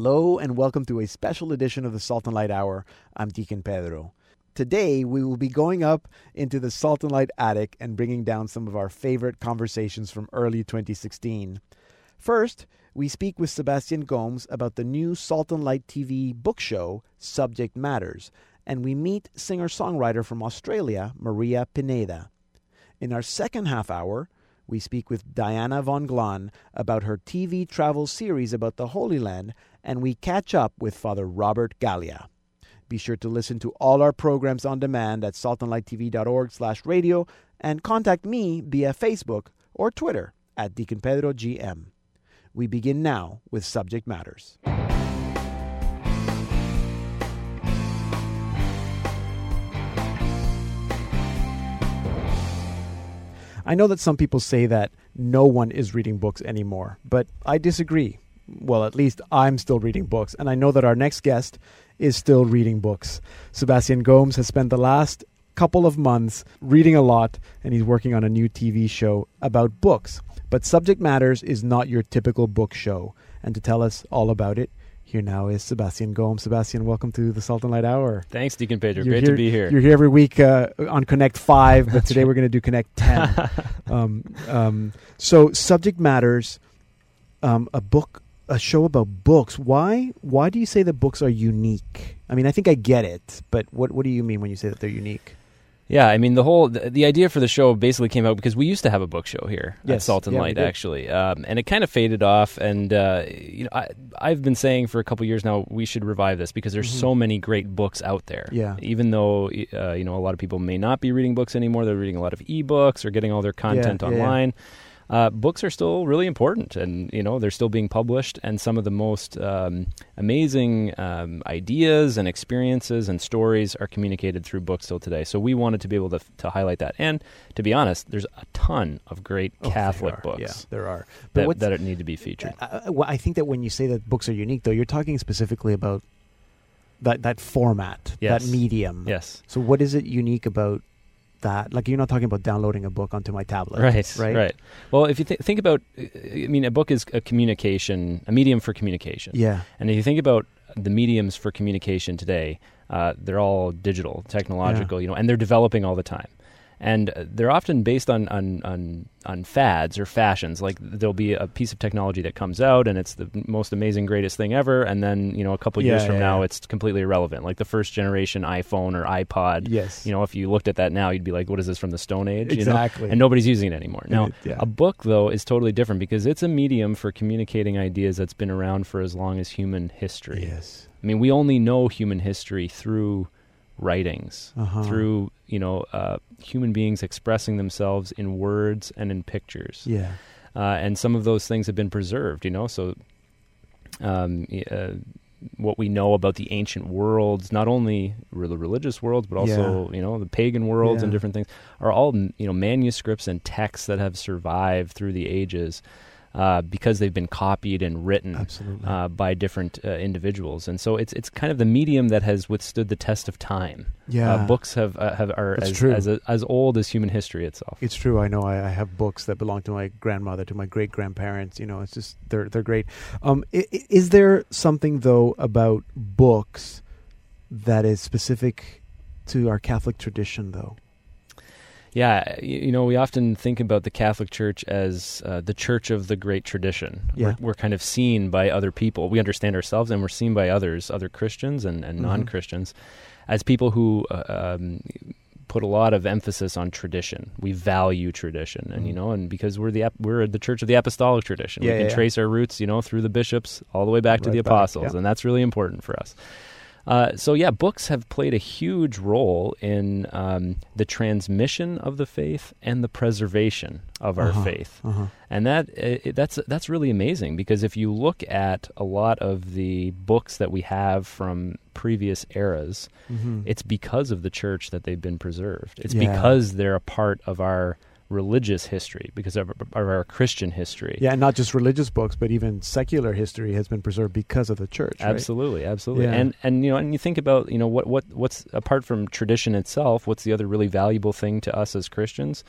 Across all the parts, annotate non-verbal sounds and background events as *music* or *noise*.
Hello and welcome to a special edition of the Salt and Light Hour. I'm Deacon Pedro. Today we will be going up into the Salt and Light attic and bringing down some of our favorite conversations from early 2016. First, we speak with Sebastian Gomes about the new Salt and Light TV book show, Subject Matters, and we meet singer songwriter from Australia, Maria Pineda. In our second half hour, we speak with Diana von Glahn about her TV travel series about the Holy Land, and we catch up with Father Robert Galea. Be sure to listen to all our programs on demand at saltandlighttv.org slash radio and contact me via Facebook or Twitter at Deacon Pedro GM. We begin now with Subject Matters. I know that some people say that no one is reading books anymore, but I disagree. Well, at least I'm still reading books, and I know that our next guest is still reading books. Sebastian Gomes has spent the last couple of months reading a lot, and he's working on a new TV show about books. But Subject Matters is not your typical book show. And to tell us all about it, here now is Sebastian Gomes. Sebastian, welcome to the Salt and Light Hour. Thanks, Deacon Pedro. You're Great here, to be here. You're here every week uh, on Connect 5, but *laughs* today we're going to do Connect 10. *laughs* um, um, so, Subject Matters, um, a book, a show about books. Why? Why do you say that books are unique? I mean, I think I get it, but what what do you mean when you say that they're unique? Yeah, I mean the whole the, the idea for the show basically came out because we used to have a book show here at Salt and yeah, Light actually, um, and it kind of faded off. And uh, you know, I, I've been saying for a couple years now we should revive this because there's Mhm. so many great books out there. Yeah. Even though uh, you know a lot of people may not be reading books anymore, they're reading a lot of ebooks or getting all their content yeah, yeah. Uh, books are still really important, and you know they're still being published, and some of the most um, amazing um, ideas and experiences and stories are communicated through books still today. So we wanted to be able to, to highlight that, and to be honest, there's a ton of great Oh, Catholic books Yeah, there are. But that, that need to be featured. Well, I think that when you say that books are unique, though, you're talking specifically about that that format, Yes. that medium. yes, So, what is it unique about that? Like, you're not talking about downloading a book onto my tablet, right, Right. right. Well, if you th- think about, I mean, a book is a communication, a medium for communication. Yeah. And if you think about the mediums for communication today, uh, they're all digital, technological, you know, and they're developing all the time. And they're often based on, on, on, on fads or fashions. Like there'll be a piece of technology that comes out and it's the most amazing, greatest thing ever. And then, you know, a couple Yeah, years from yeah, now, it's completely irrelevant. Like the first generation iPhone or iPod. Yes. You know, if you looked at that now, you'd be like, what is this from the Stone Age? You know? exactly. And nobody's using it anymore. Now, yeah. a book, though, is totally different because it's a medium for communicating ideas that's been around for as long as human history. yes. I mean, we only know human history through writings, Uh-huh. through you know uh, human beings expressing themselves in words and in pictures, Yeah. uh, and some of those things have been preserved. You know, so um, uh, what we know about the ancient worlds, not only the religious worlds, but also you know the pagan worlds and different things, are all you know manuscripts and texts that have survived through the ages. Uh, because they've been copied and written uh, by different uh, individuals, and so it's it's kind of the medium that has withstood the test of time. yeah. Uh, books have uh, have are as true. as, as old as human history itself. It's true. I know. I, I have books that belong to my grandmother, to my great grandparents. You know, it's just they're they're great. Um, i- i- is there something though about books that is specific to our Catholic tradition, though? Yeah, you know, we often think about the Catholic Church as uh, the church of the great tradition. Yeah. We're, we're kind of seen by other people. We understand ourselves, and we're seen by others, other Christians and, and Mhm. non Christians, as people who uh, um, put a lot of emphasis on tradition. We value tradition, and you Mhm. know, and because we're the we're the church of the apostolic tradition, Yeah, we can yeah, yeah. trace our roots, you know, through the bishops all the way back to Right the back, apostles, yeah. and that's really important for us. Uh, so yeah, books have played a huge role in um, the transmission of the faith and the preservation of our Uh-huh. faith, Uh huh. and that uh, that's that's really amazing because if you look at a lot of the books that we have from previous eras, Mm-hmm. it's because of the church that they've been preserved. It's Yeah. because they're a part of our religious history, because of, of our Christian history. yeah, and not just religious books, but even secular history has been preserved because of the church. right? Absolutely, absolutely. Yeah. And and you know, and you think about, you know, what what what's apart from tradition itself, what's the other really valuable thing to us as Christians?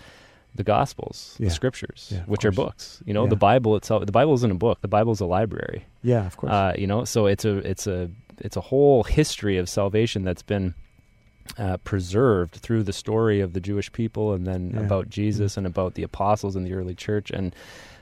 the Gospels, Yeah. the Scriptures, Yeah, which are books. You know, the Bible itself. The Bible isn't a book. The Bible is a library. Yeah, of course. Uh, you know, so it's a it's a it's a whole history of salvation that's been uh, preserved through the story of the Jewish people, and then Yeah. about Jesus and about the apostles in the early church. And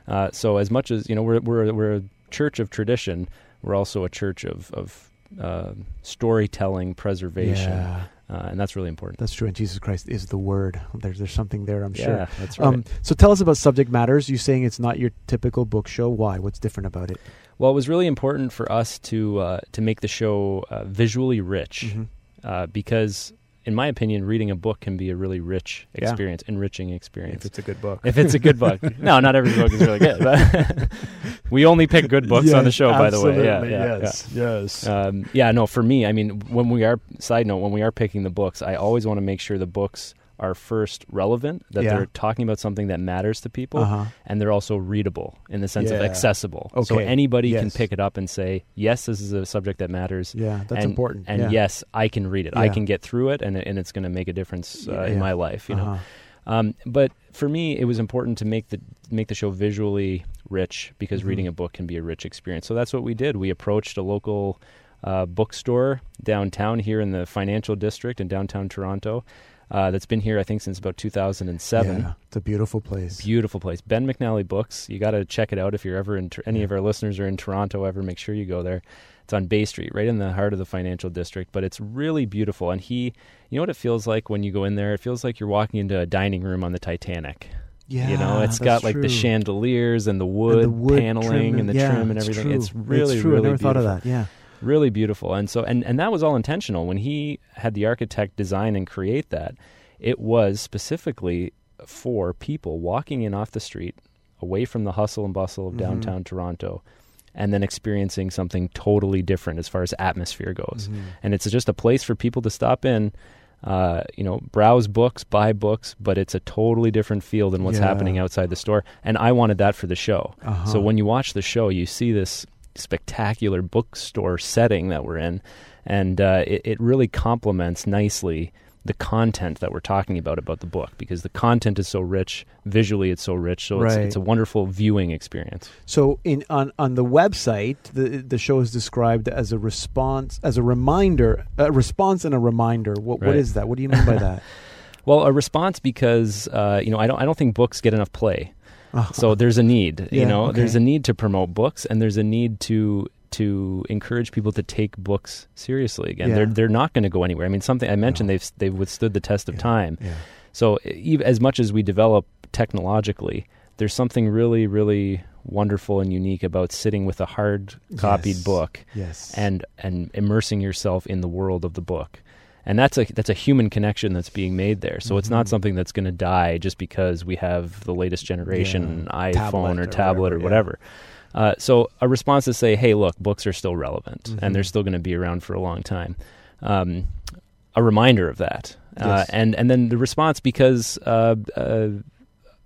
uh, so, as much as you know, we're we're we're a church of tradition. We're also a church of of uh, storytelling, preservation, Yeah, uh, and that's really important. that's true. And Jesus Christ is the Word. There's there's something there, I'm yeah, sure. that's right. Um, so tell us about subject matters. You saying it's not your typical book show? Why? What's different about it? well, it was really important for us to uh, to make the show uh, visually rich. Mhm. Uh, because, in my opinion, reading a book can be a really rich Yeah. experience, enriching experience. If it's a good book. If it's a good book, *laughs* no, not every book is really good. But *laughs* we only pick good books on the show, by the way. Yeah, yeah, yes, yes. yeah. Um, yeah, no. For me, I mean, when we are side note, when we are picking the books, I always want to make sure the books are first relevant, that Yeah. they're talking about something that matters to people, Uh-huh. and they're also readable in the sense of Yeah. accessible. So Okay. anybody can pick it up and say, "Yes, this is a subject that matters." Yeah, that's and, important. And yeah. yes, I can read it. I can get through it, and and it's going to make a difference uh, in my life. You know. Uh-huh. Um, but for me, it was important to make the make the show visually rich because Mhm. reading a book can be a rich experience. So that's what we did. We approached a local uh, bookstore downtown here in the financial district in downtown Toronto. Uh, that's been here, I think, since about 2007. Yeah, it's a beautiful place. Beautiful place, Ben McNally Books. You got to check it out if you're ever in. Tor- any Yeah. of our listeners are in Toronto, ever make sure you go there. It's on Bay Street, right in the heart of the financial district, but it's really beautiful. And he, you know what it feels like when you go in there? It feels like you're walking into a dining room on the Titanic. Yeah, you know, it's got like the chandeliers and the And wood, the wood paneling trim and the yeah, trim and everything. True. It's really, it's true. really I never thought of that. Yeah. Really beautiful. And so, and, and that was all intentional. When he had the architect design and create that, it was specifically for people walking in off the street, away from the hustle and bustle of Mhm. downtown Toronto, and then experiencing something totally different as far as atmosphere goes. Mhm. And it's just a place for people to stop in, uh, you know, browse books, buy books, but it's a totally different feel than what's Yeah. happening outside the store. And I wanted that for the show. Uh-huh. So when you watch the show, you see this spectacular bookstore setting that we're in, and uh, it, it really complements nicely the content that we're talking about about the book because the content is so rich visually it's so rich so it's, Right. it's a wonderful viewing experience So in on on the website, the the show is described as a response, as a reminder, a response and a reminder. What what Right. is that? What do you mean by that? *laughs* well a response because uh, you know I don't, I don't think books get enough play Uh-huh. so there's a need Yeah, you know there's a need to promote books and there's a need to to encourage people to take books seriously again Yeah. they're they're not going to go anywhere i mean something i mentioned they've they've withstood the test of Yeah. time so as much as we develop technologically there's something really really wonderful and unique about sitting with a hard copied Yes. book Yes. and and immersing yourself in the world of the book and that's a that's a human connection that's being made there so it's not Mhm. something that's going to die just because we have the latest generation Yeah. iphone Tablet or or tablet or whatever, whatever uh, so a response to say hey look books are still relevant Mhm. and they're still going to be around for a long time um, a reminder of that uh, and and then the response because uh, uh,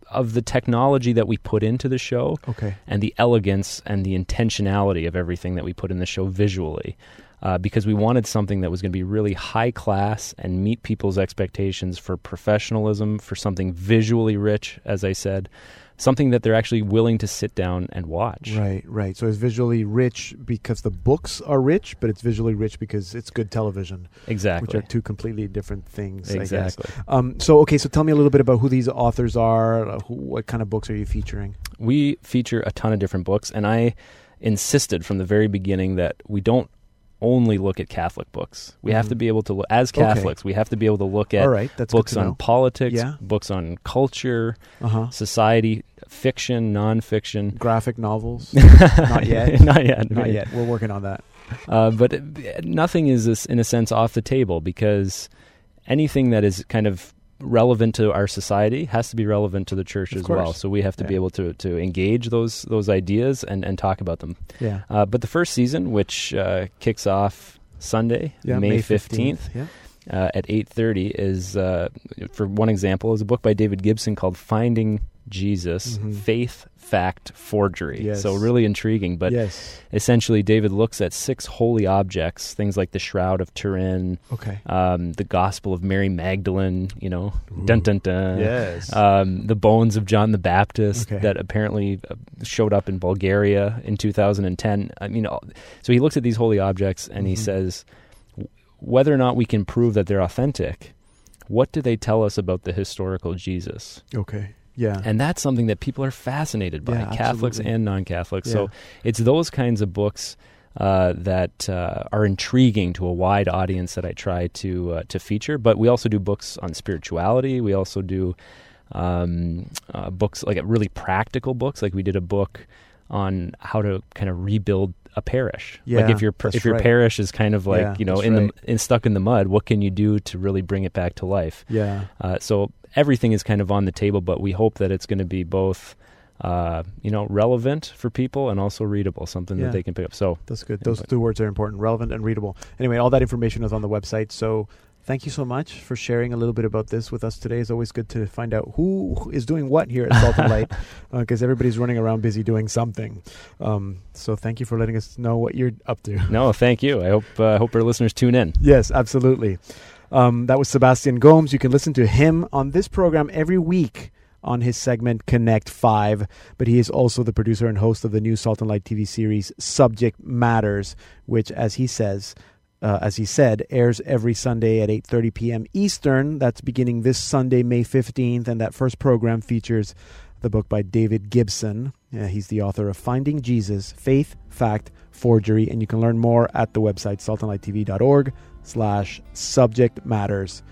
of the technology that we put into the show okay. and the elegance and the intentionality of everything that we put in the show visually. Uh, because we wanted something that was going to be really high class and meet people's expectations for professionalism, for something visually rich, as I said, something that they're actually willing to sit down and watch. Right, right. So it's visually rich because the books are rich, but it's visually rich because it's good television, Exactly. which are two completely different things. I guess. exactly. Um, so okay, so tell me a little bit about who these authors are. Uh, who, what kind of books are you featuring? We feature a ton of different books, and I insisted from the very beginning that we don't only look at Catholic books. We have Mhm. to be able to look, as Okay. Catholics, we have to be able to look at All right, that's books on politics, Yeah. books on culture, Uh huh. society, fiction, nonfiction. Graphic novels. *laughs* Not yet. *laughs* not yet. Not yet. We're working on that. Uh, but it- nothing is, in a sense, off the table because anything that is kind of relevant to our society has to be relevant to the church as well. So we have to be able to, to engage those those ideas and, and talk about them. Yeah. Uh, but the first season, which uh, kicks off Sunday, Yeah. May fifteenth, Yeah. uh, at eight thirty, is uh, for one example, is a book by David Gibson called "Finding Jesus, Mhm. faith, fact, forgery. Yes. So really intriguing. But yes. essentially, David looks at six holy objects, things like the Shroud of Turin, Okay. um, the Gospel of Mary Magdalene, you know, dun dun dun. yes. Um, the bones of John the Baptist Okay. that apparently uh, showed up in Bulgaria in 2010. I mean, so he looks at these holy objects and he Mhm. says, whether or not we can prove that they're authentic, what do they tell us about the historical Jesus? okay. Yeah. And that's something that people are fascinated by, Yeah, Catholics absolutely. and non Catholics. Yeah. So it's those kinds of books. Uh, that uh, are intriguing to a wide audience that I try to uh, to feature, but we also do books on spirituality. We also do um, uh, books like really practical books. Like we did a book on how to kind of rebuild a parish. Yeah, like if your if your right. parish is kind of like Yeah, you know in right. the in stuck in the mud, what can you do to really bring it back to life? yeah. Uh, so everything is kind of on the table, but we hope that it's going to be both, uh, you know, relevant for people and also readable, something Yeah. that they can pick up. So That's good. Those Input. two words are important relevant and readable. Anyway, all that information is on the website. So thank you so much for sharing a little bit about this with us today. It's always good to find out who is doing what here at Salt and Light *laughs* because everybody's running around busy doing something. Um, so thank you for letting us know what you're up to. no, thank you. I hope uh, I hope our listeners tune in. Yes, absolutely. Um, that was Sebastian Gomes. You can listen to him on this program every week on his segment Connect 5, but he is also the producer and host of the new Salt and Light TV series Subject Matters, which as he says, uh, as he said, airs every Sunday at 8:30 p.m. Eastern. That's beginning this Sunday, May 15th, and that first program features the book by David Gibson. Uh, he's the author of Finding Jesus: Faith, Fact, Forgery, and you can learn more at the website saltandlighttv.org slash subject matters.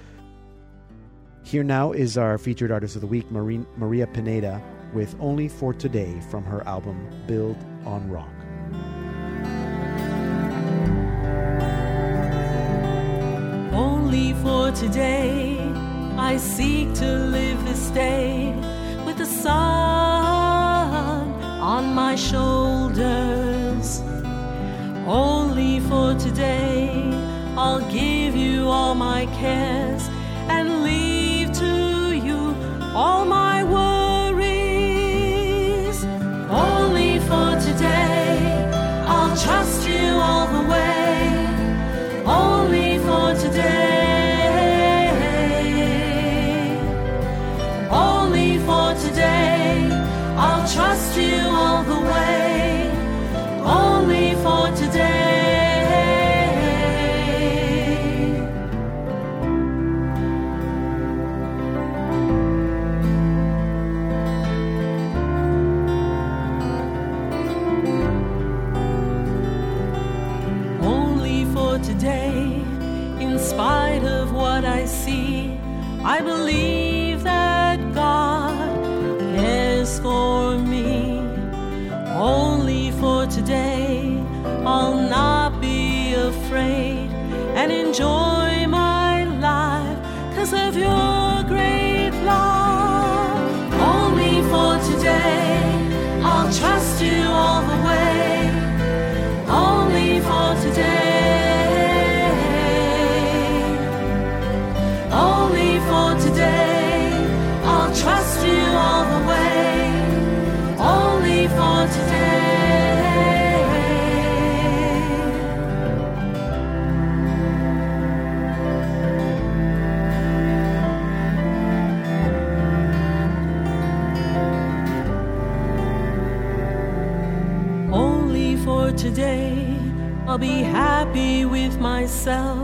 Here now is our featured artist of the week, Maria Pineda, with Only for Today from her album Build on Rock. Only for today, I seek to live this day with the sun on my shoulders. Only for today, I'll give you all my cares and leave to you all my worries. Myself,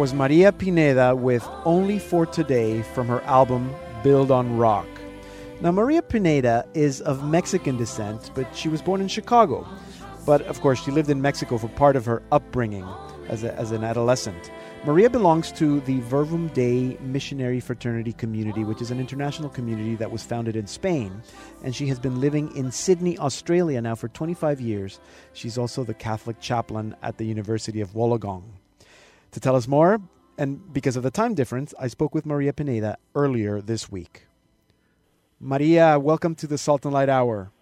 was Maria Pineda with Only for Today from her album Build on Rock. Now, Maria Pineda is of Mexican descent, but she was born in Chicago. But of course, she lived in Mexico for part of her upbringing as, a, as an adolescent. Maria belongs to the Verbum Dei Missionary Fraternity Community, which is an international community that was founded in Spain. And she has been living in Sydney, Australia now for 25 years. She's also the Catholic chaplain at the University of Wollongong. To tell us more, and because of the time difference, I spoke with Maria Pineda earlier this week. Maria, welcome to the Salt and Light Hour.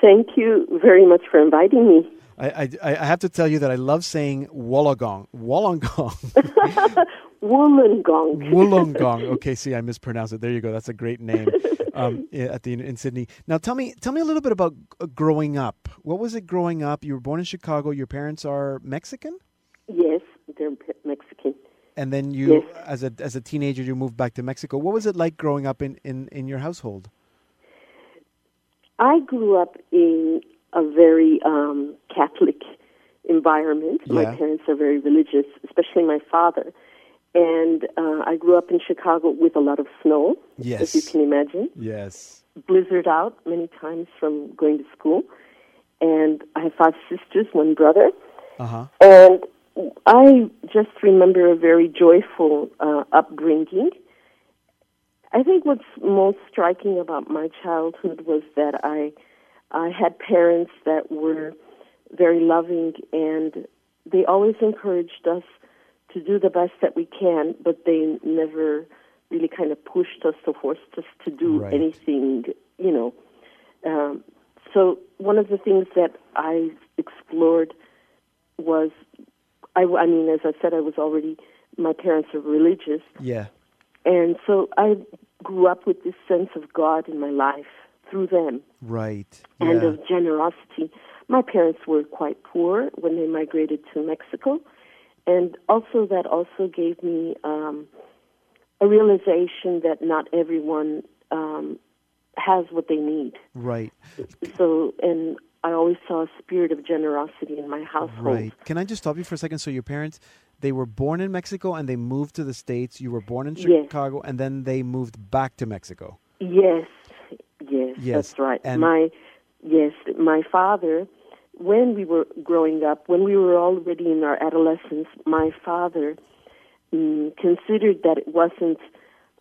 Thank you very much for inviting me. I, I, I have to tell you that I love saying Wollongong. Wollongong. *laughs* Wollongong. *laughs* Wollongong. Okay, see, I mispronounced it. There you go. That's a great name *laughs* um, at the in Sydney. Now, tell me, tell me a little bit about uh, growing up. What was it growing up? You were born in Chicago. Your parents are Mexican. Yes, they're Mexican. And then you, Yes. as a as a teenager, you moved back to Mexico. What was it like growing up in, in, in your household? I grew up in a very um, Catholic *laughs* environment. Yeah. My parents are very religious, especially my father. And uh, I grew up in Chicago with a lot of snow, Yes. as you can imagine. Yes. Blizzard out many times from going to school. And I have five sisters, one brother. Uh huh. And I just remember a very joyful uh, upbringing. I think what's most striking about my childhood was that I I had parents that were very loving and they always encouraged us to do the best that we can, but they never really kind of pushed us or forced us to do Right. anything, you know. Um, so one of the things that I explored was, I, I mean, as I said, I was already, my parents are religious, Yeah. and so I grew up with this sense of God in my life through them Right. and yeah. of generosity. My parents were quite poor when they migrated to Mexico, and also that also gave me um, a realization that not everyone um, has what they need. right. So, and I always saw a spirit of generosity in my household. Right. Can I just stop you for a second? So your parents, they were born in Mexico and they moved to the states. You were born in Yes. Chicago and then they moved back to Mexico. Yes, yes, Yes, that's right. and- my yes, my father. When we were growing up, when we were already in our adolescence, my father mm, considered that it wasn't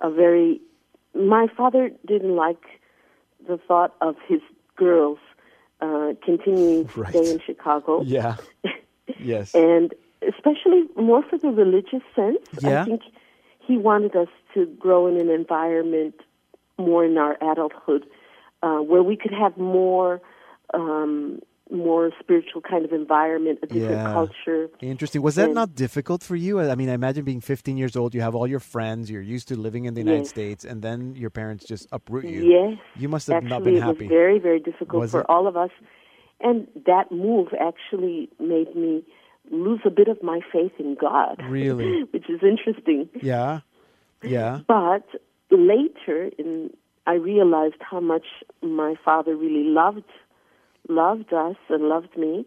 a very. My father didn't like the thought of his girls uh, continuing to Right. stay in Chicago. *laughs* Yeah. yes. *laughs* and especially more for the religious sense. Yeah. I think he wanted us to grow in an environment more in our adulthood uh, where we could have more um, more spiritual kind of environment, a different Yeah. culture. Interesting. Was that and- not difficult for you? I mean, I imagine being 15 years old, you have all your friends, you're used to living in the United Yes. States, and then your parents just uproot you. Yes, You must have actually, not been it happy. was very, very difficult Was for it? all of us. And that move actually made me lose a bit of my faith in God. Really? *laughs* which is interesting. yeah. Yeah. But later, in, I realized how much my father really loved loved us and loved me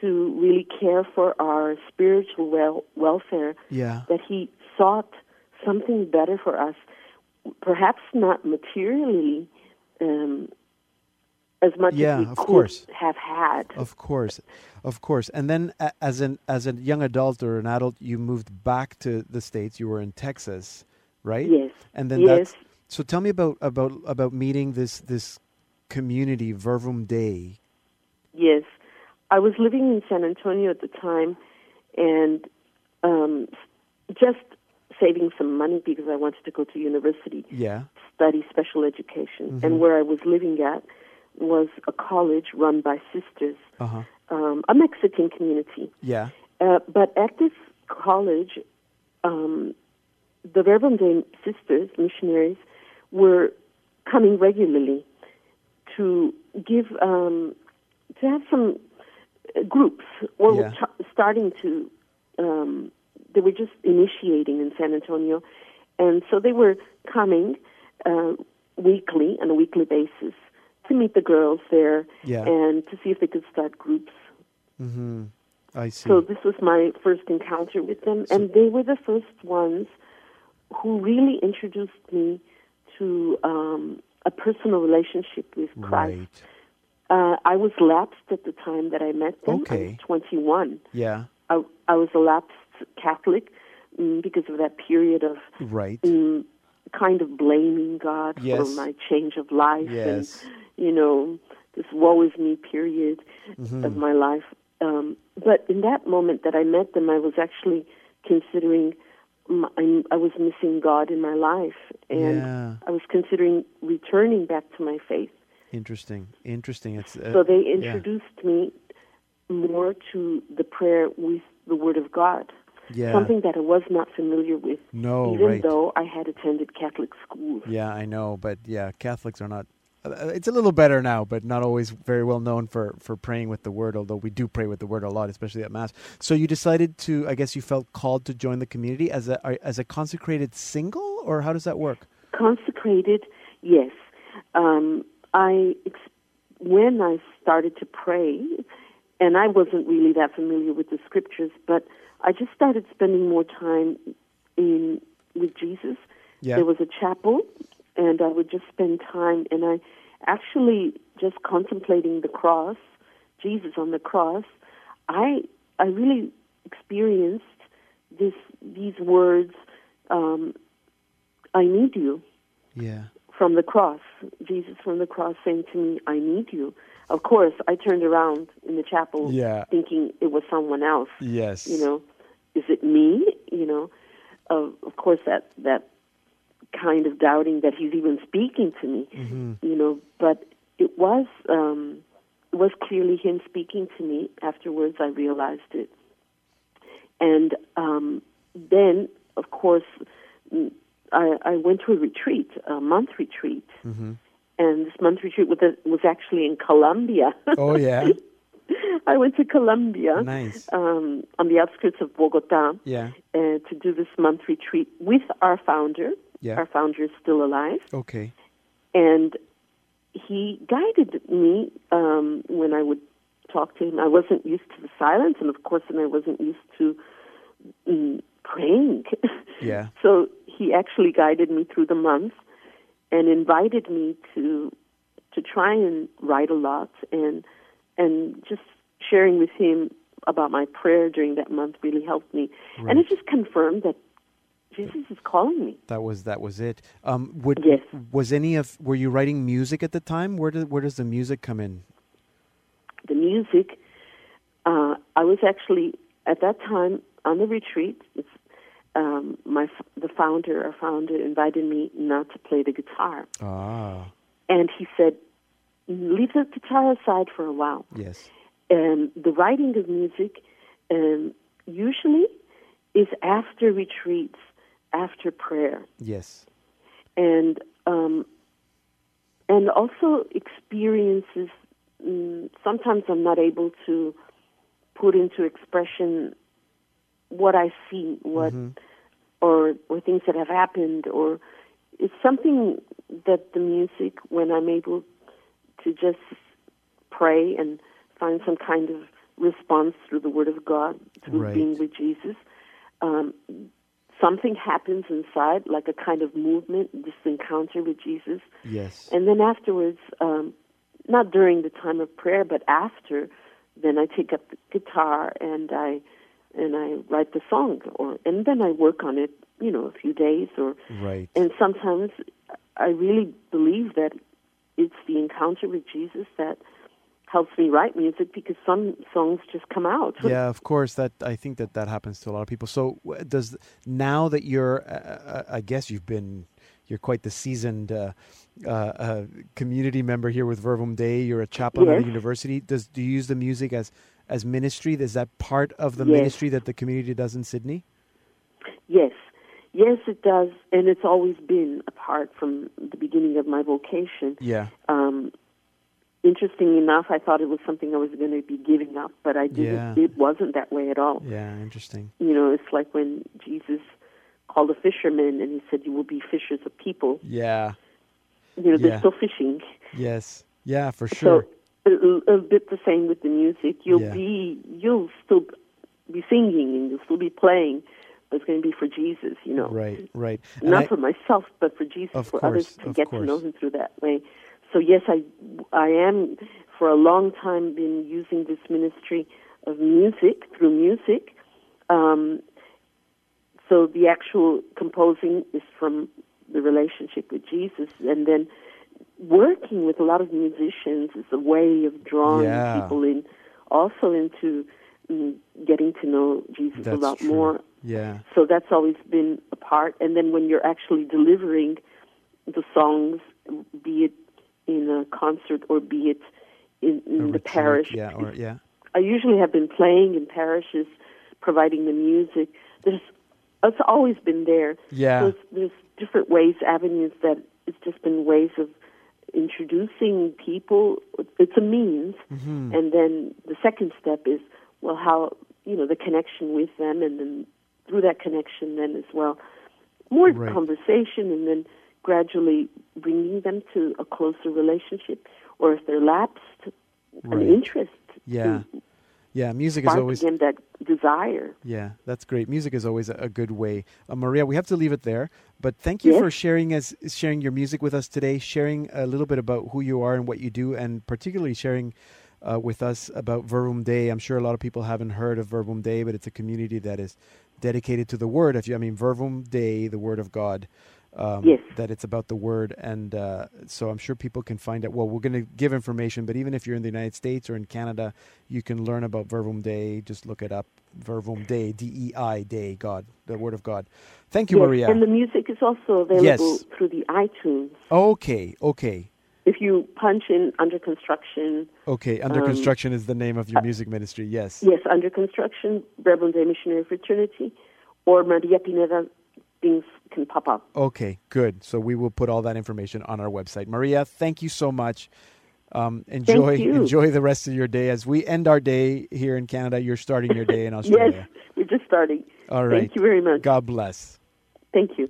to really care for our spiritual well, welfare. Yeah. That he sought something better for us, perhaps not materially um, as much Yeah, as we of could course. have had. Of course, of course. And then, a- as an as a young adult or an adult, you moved back to the states. You were in Texas, right? Yes. And then yes. that's so. Tell me about about about meeting this this community, Verbum Dei. Yes. I was living in San Antonio at the time and um, just saving some money because I wanted to go to university, Yeah. study special education. Mhm. And where I was living at was a college run by sisters, Uh huh. um, a Mexican community. Yeah. Uh, but at this college, um, the Verbum Dei sisters, missionaries, were coming regularly to give um, to have some groups. Or Yeah. starting to, um, they were just initiating in San Antonio, and so they were coming uh, weekly on a weekly basis to meet the girls there Yeah. and to see if they could start groups Mm-hmm. I see. So this was my first encounter with them, and they were the first ones who really introduced me to um, a personal relationship with Christ. right. Uh, I was lapsed at the time that I met them. I Okay. was 21. Yeah. I, I was a lapsed Catholic mm, because of that period of Right. mm, kind of blaming God Yes. for my change of life Yes. and you know this woe is me period Mm-hmm. of my life. Um, but in that moment that I met them, I was actually considering my, I, was missing God in my life, and Yeah. I was considering returning back to my faith. Interesting. Interesting. It's uh, So they yeah. introduced me more to the prayer with the Word of God. Yeah. Something that I was not familiar with, No, even right. though I had attended Catholic schools. Yeah, I know, but yeah, Catholics are not. Uh, it's a little better now, but not always very well known for for praying with the Word. Although we do pray with the Word a lot, especially at Mass. So you decided to, I guess, you felt called to join the community as a as a consecrated single, or how does that work? Consecrated, yes. Um, I when I started to pray, and I wasn't really that familiar with the scriptures, but I just started spending more time in with Jesus. Yeah. There was a chapel, and I would just spend time, and I actually just contemplating the cross, Jesus on the cross. I I really experienced this these words. Um, I need you Yeah. from the cross. Jesus from the cross saying to me, I need you. Of course, I turned around in the chapel Yeah. thinking it was someone else. Yes. You know, is it me? You know, of of course that that kind of doubting that he's even speaking to me. Mm-hmm. You know, but it was um, it was clearly him speaking to me. Afterwards, I realized it, and um, then of course. mm, I, I went to a retreat, a month retreat, Mm-hmm. and this month retreat was, was actually in Colombia. Oh yeah. *laughs* I went to Colombia Nice. um, on the outskirts of Bogota Yeah. uh, to do this month retreat with our founder. Yeah. Our founder is still alive, Okay. and he guided me um, when I would talk to him. I wasn't used to the silence, and of course, then I wasn't used to mm, praying. *laughs* Yeah. So he actually guided me through the month and invited me to to try and write a lot and and just sharing with him about my prayer during that month really helped me. And it just confirmed that Jesus is calling me. That was that was it. Um, would Yes. was any of were you writing music at the time? Where did where does the music come in? The music uh, I was actually at that time on the retreat. It's, um, my the founder, our founder, invited me not to play the guitar, Ah, and he said, "Leave the guitar aside for a while." yes. um, the writing of music um, usually is after retreats, after prayer, Yes. and um, and also experiences. Mm, sometimes I'm not able to put into expression what I see, what or or things that have happened, or it's something that the music, when I'm able to just pray and find some kind of response through the Word of God, through Right. being with Jesus. Um, something happens inside, like a kind of movement, this encounter with Jesus. Yes. And then afterwards, um, not during the time of prayer, but after, then I take up the guitar and I and I write the song, or and then I work on it, you know, a few days, or right. and sometimes I really believe that it's the encounter with Jesus that helps me write music because some songs just come out. yeah, of course. That I think that that happens to a lot of people. So does now that you're, uh, uh, I guess you've been, you're quite the seasoned uh, uh, uh, community member here with Verbum Dei. You're a chaplain at a Yes. university. Does do you use the music as as ministry? Is that part of the Yes. ministry that the community does in Sydney? Yes, yes, it does, and it's always been apart from the beginning of my vocation. Yeah. Um, interesting enough, I thought it was something I was going to be giving up, but I didn't. Yeah. It wasn't that way at all. Yeah. Interesting. You know, it's like when Jesus called a fisherman and he said, "You will be fishers of people." Yeah. You know, they're still fishing. Yes. Yeah. For sure. So a, a bit the same with the music. You'll Yeah. be, you'll still be singing and you'll still be playing, but it's going to be for Jesus, you know. Right, right. And Not I- for myself, but for Jesus, for course, others to get to know. Him through that way. So yes, I, I am for a long time been using this ministry of music through music. Um, so the actual composing is from the relationship with Jesus, and then working with a lot of musicians is a way of drawing Yeah. people in, also into mm, getting to know Jesus That's a lot true. more. Yeah. So that's always been a part. And then when you're actually delivering the songs, be it in a concert or be it in, in the retreat, parish, Yeah, or yeah. I usually have been playing in parishes, providing the music. There's it's always been there. Yeah. So there's different ways, avenues that it's just been ways of introducing people. It's a means, Mm-hmm. and then the second step is well, how you know the connection with them, and then through that connection, then as well, more Right. conversation, and then gradually bringing them to a closer relationship, or if they're lapsed, Right. an interest. Yeah. Yeah, music is always again that desire. Yeah, that's great. Music is always a, a good way. Uh, Maria, we have to leave it there, but thank you Yes. for sharing us sharing your music with us today, sharing a little bit about who you are and what you do, and particularly sharing uh, with us about Verbum Dei. I'm sure a lot of people haven't heard of Verbum Dei, but it's a community that is dedicated to the Word. If you, I mean, Verbum Dei, the Word of God. Um, Yes. That it's about the Word, and uh, so I'm sure people can find out. Well, we're going to give information, but even if you're in the United States or in Canada, you can learn about Verbum Dei. Just look it up. Verbum Dei, D E I Day, God, the Word of God. Thank you, Yes, Maria. And the music is also available Yes. through the iTunes. okay, okay, If you punch in under construction, okay. Under Um, construction is the name of your music ministry. Yes. yes, under construction, Verbum Dei Missionary Fraternity, or Maria Pineda, things can pop up. Okay, good. So we will put all that information on our website. Maria, thank you so much. Um, enjoy enjoy the rest of your day as we end our day here in Canada. You're starting your day in *laughs* Australia. Yes, we're just starting. All right. Thank you very much. God bless. Thank you.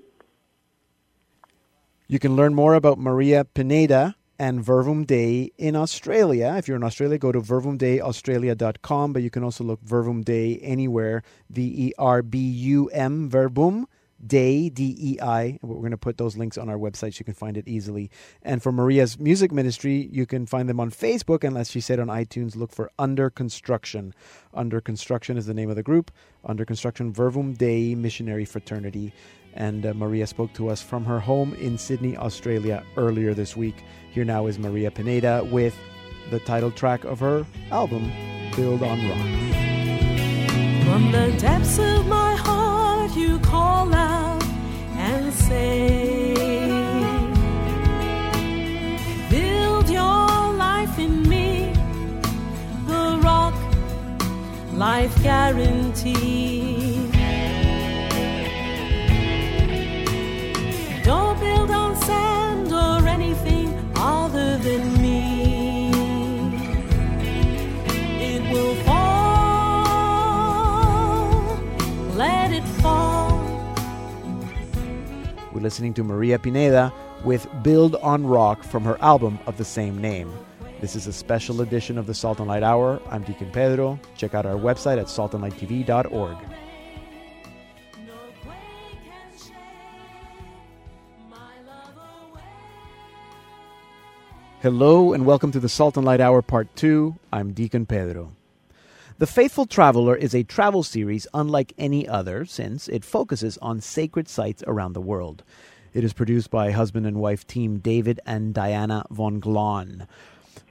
You can learn more about Maria Pineda and Verbum Dei in Australia. If you're in Australia, go to verbumdeiaustralia.com, but you can also look Verbum Dei anywhere, V E R B U M, Verbum Day, D E I. We're going to put those links on our website so you can find it easily. And for Maria's music ministry, you can find them on Facebook, and as she said on iTunes, look for Under Construction. Under Construction is the name of the group. Under Construction, Verbum Dei Missionary Fraternity. And uh, Maria spoke to us from her home in Sydney, Australia, earlier this week. Here now is Maria Pineda with the title track of her album, Build on Rock. From the depths of my you call out and say, Build your life in me, the rock, life guarantee. We're listening to Maria Pineda with Build on Rock from her album of the same name. This is a special edition of the Salt and Light Hour. I'm Deacon Pedro. Check out our website at saltandlighttv.org. Hello and welcome to the Salt and Light Hour Part 2. I'm Deacon Pedro. The Faithful Traveler is a travel series unlike any other since it focuses on sacred sites around the world. It is produced by husband and wife team David and Diana von Glahn.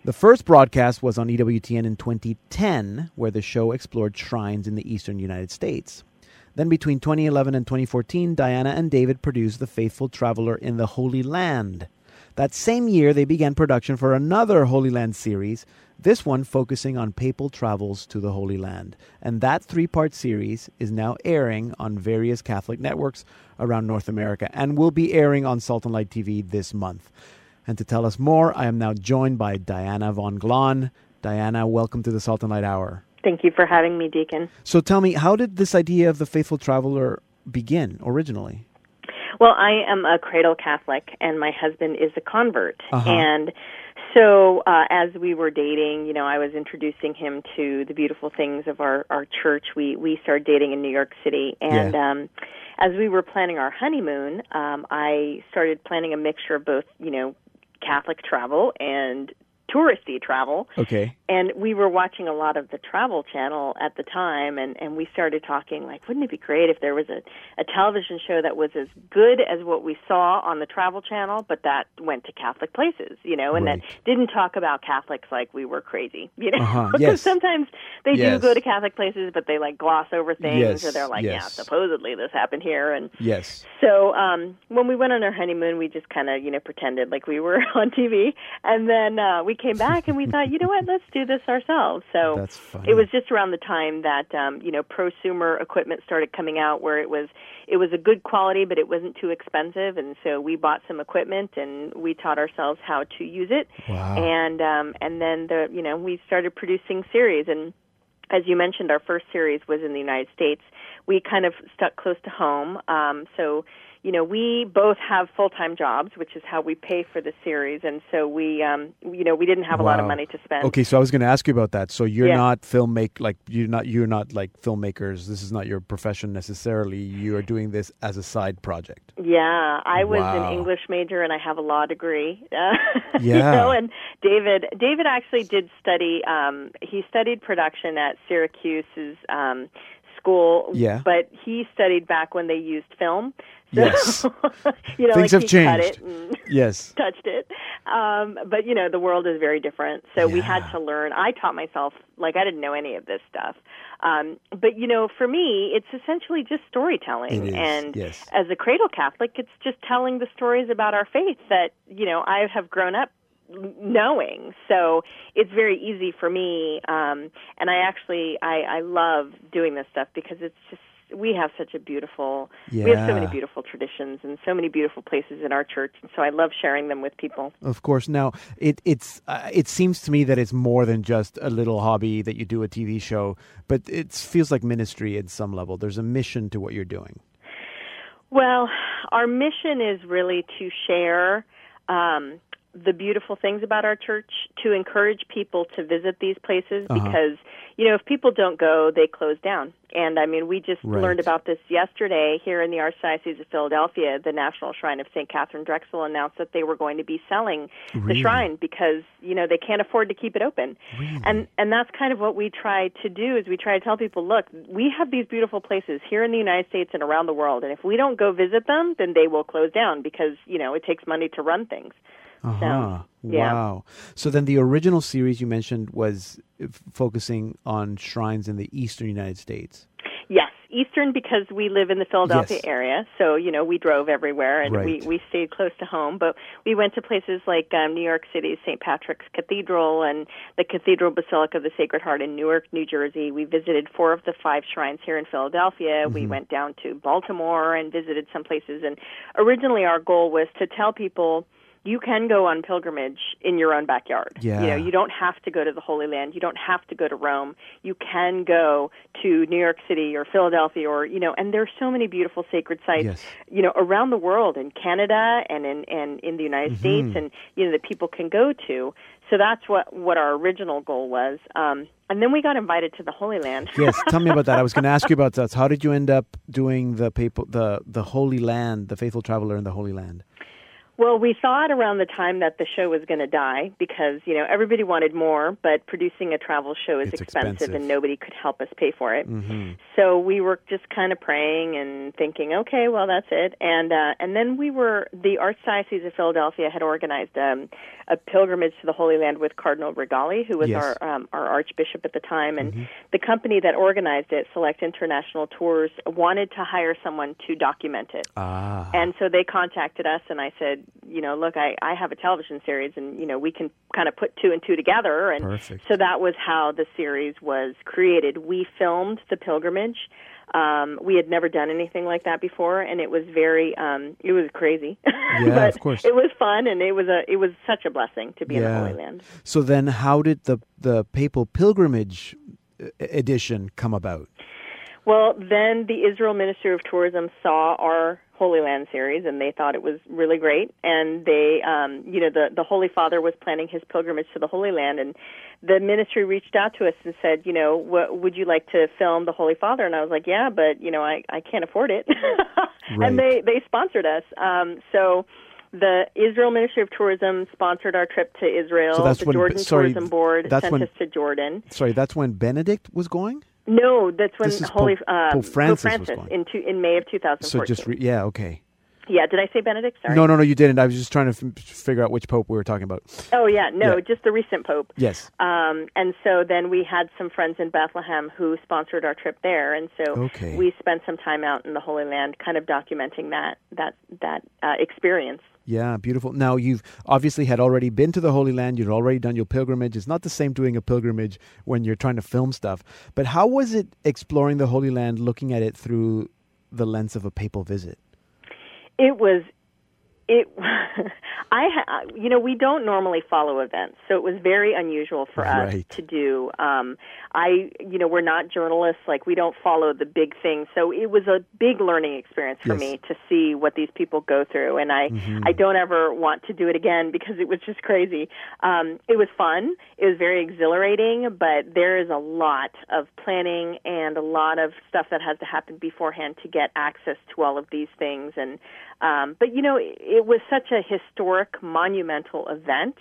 The first broadcast was on EWTN in 2010, where the show explored shrines in the eastern United States. Then between 2011 and 2014, Diana and David produced The Faithful Traveler in the Holy Land. That same year, they began production for another Holy Land series, this one focusing on papal travels to the Holy Land. And that three part series is now airing on various Catholic networks around North America and will be airing on Salt and Light TV this month. And to tell us more, I am now joined by Diana von Glahn. Diana, welcome to the Salt and Light Hour. Thank you for having me, Deacon. So tell me, how did this idea of the faithful traveler begin originally? Well, I am a cradle Catholic, and my husband is a convert. Uh-huh. And So uh, as we were dating, you know, I was introducing him to the beautiful things of our our church. We we started dating in New York City, and Yeah. um, as we were planning our honeymoon, um, I started planning a mixture of both, you know, Catholic travel and touristy travel. Okay. And we were watching a lot of the Travel Channel at the time, and and we started talking like, wouldn't it be great if there was a a television show that was as good as what we saw on the Travel Channel, but that went to Catholic places, you know, and Right. that didn't talk about Catholics like we were crazy, you know, Uh-huh, *laughs* because yes. sometimes they Yes. do go to Catholic places, but they like gloss over things, Yes, or they're like, yeah, supposedly this happened here, and Yes. so um, when we went on our honeymoon, we just kind of you know pretended like we were *laughs* on TV, and then uh, we came back and we thought, you know what, let's do this ourselves. So it was just around the time that um, you know prosumer equipment started coming out, where it was it was a good quality, but it wasn't too expensive, and so we bought some equipment and we taught ourselves how to use it, Wow. and um, and then the you know we started producing series and as you mentioned, our first series was in the United States. We kind of stuck close to home. Um, so, you know, we both have full time jobs, which is how we pay for the series. And so we, um, you know, we didn't have a lot of money to spend. Okay, so I was going to ask you about that. So you're Yeah. not filmmake like you're not you're not like filmmakers. This is not your profession necessarily. You are doing this as a side project. Yeah, I was Wow. an English major and I have a law degree. Uh, *laughs* you Yeah. know, and David David actually did study um he studied production at Syracuse's um school, Yeah. but he studied back when they used film. Yes. *laughs* you know, Things like have changed. *laughs* Yes. touched it. Um, but you know, the world is very different. So we had to learn. I taught myself like I didn't know any of this stuff. Um, but you know, for me, it's essentially just storytelling. And yes. as a cradle Catholic, it's just telling the stories about our faith that you know I have grown up knowing. So it's very easy for me. Um, and I actually I, I love doing this stuff because it's just we have such a beautiful we have so many beautiful traditions and so many beautiful places in our church and so I love sharing them with people. Of course. Now, it it's uh, it seems to me that it's more than just a little hobby that you do a TV show, but it feels like ministry at some level. There's a mission to what you're doing. Well, our mission is really to share um, the beautiful things about our church, to encourage people to visit these places Uh-huh. because, you know, if people don't go, they close down. And I mean, we just Right. learned about this yesterday here in the Archdiocese of Philadelphia. The National Shrine of St. Catherine Drexel announced that they were going to be selling Really? the shrine because, you know, they can't afford to keep it open. Really? And and that's kind of what we try to do is we try to tell people, look, we have these beautiful places here in the United States and around the world, and if we don't go visit them, then they will close down because you know it takes money to run things. Uh-huh. yeah. Wow. So then the original series you mentioned was f- focusing on shrines in the eastern United States. Yes, Eastern because we live in the Philadelphia Yes. area, so you know we drove everywhere and Right. we we stayed close to home. But we went to places like um, New York City's St. Patrick's Cathedral and the Cathedral Basilica of the Sacred Heart in Newark, New Jersey. We visited four of the five shrines here in Philadelphia. We Mm-hmm. went down to Baltimore and visited some places. And originally, our goal was to tell people. You can go on pilgrimage in your own backyard. Yeah. You know, you don't have to go to the Holy Land. You don't have to go to Rome. You can go to New York City or Philadelphia or, you know, and there's so many beautiful sacred sites, Yes. you know, around the world in Canada and in and in the United Mm-hmm. States and you know that people can go to. So that's what what our original goal was. Um and then we got invited to the Holy Land. *laughs* Yes, tell me about that. I was going to ask you about that. How did you end up doing the papal, the the Holy Land, the Faithful Traveler in the Holy Land? Well, we thought around the time that the show was going to die because, you know, everybody wanted more, but producing a travel show is expensive, expensive. and nobody could help us pay for it. Mm-hmm. So we were just kind of praying and thinking, okay, well that's it. And uh and then we were the Archdiocese of Philadelphia had organized um a pilgrimage to the Holy Land with Cardinal Rigali, who was Yes. our um our archbishop at the time and Mm-hmm. the company that organized it, Select International Tours, wanted to hire someone to document it. Ah, And so they contacted us, and I said, you know, look, I, I have a television series, and you know, we can kind of put two and two together. And Perfect. so that was how the series was created. We filmed the pilgrimage. Um, we had never done anything like that before, and it was very, um, it was crazy. *laughs* Yeah, but of course. It was fun, and it was a, it was such a blessing to be in the Yeah. Holy Land. so then how did the the papal pilgrimage uh, edition come about? Well, then the Israel Ministry of Tourism saw our Holy Land series and they thought it was really great. And they, um, you know, the, the Holy Father was planning his pilgrimage to the Holy Land and the ministry reached out to us and said, you know, what, would you like to film the Holy Father? And I was like, yeah, but, you know, I, I can't afford it. *laughs* Right. And they, they sponsored us. Um, so, the Israel Ministry of Tourism sponsored our trip to Israel. So that's the when- Jordan sorry, Tourism Board that's sent when- us to Jordan. Sorry, that's when Benedict was going. No, that's when This is Holy Pope- uh, Pope Francis was Francis going. in two, in May of 2014. So just re- yeah, okay. Yeah, did I say Benedict? Sorry. No, no, no, you didn't. I was just trying to f- figure out which pope we were talking about. Oh yeah, no, Yeah. just the recent Pope. Yes. Um, and so then we had some friends in Bethlehem who sponsored our trip there, and so Okay. we spent some time out in the Holy Land, kind of documenting that that that uh, experience. Yeah, beautiful. Now you've obviously had already been to the Holy Land. You'd already done your pilgrimage. It's not the same doing a pilgrimage when you're trying to film stuff. But how was it exploring the Holy Land, looking at it through the lens of a papal visit? It was it *laughs* I ha- you know we don't normally follow events, so it was very unusual for us Right. to do. Um, I you know we're not journalists, like we don't follow the big things, so it was a big learning experience for Yes. me to see what these people go through, and I I don't ever want to do it again *laughs* because it was just crazy. Um, it was fun, it was very exhilarating, but there is a lot of planning and a lot of stuff that has to happen beforehand to get access to all of these things and um, but you know, it, it was such a historic, monumental event,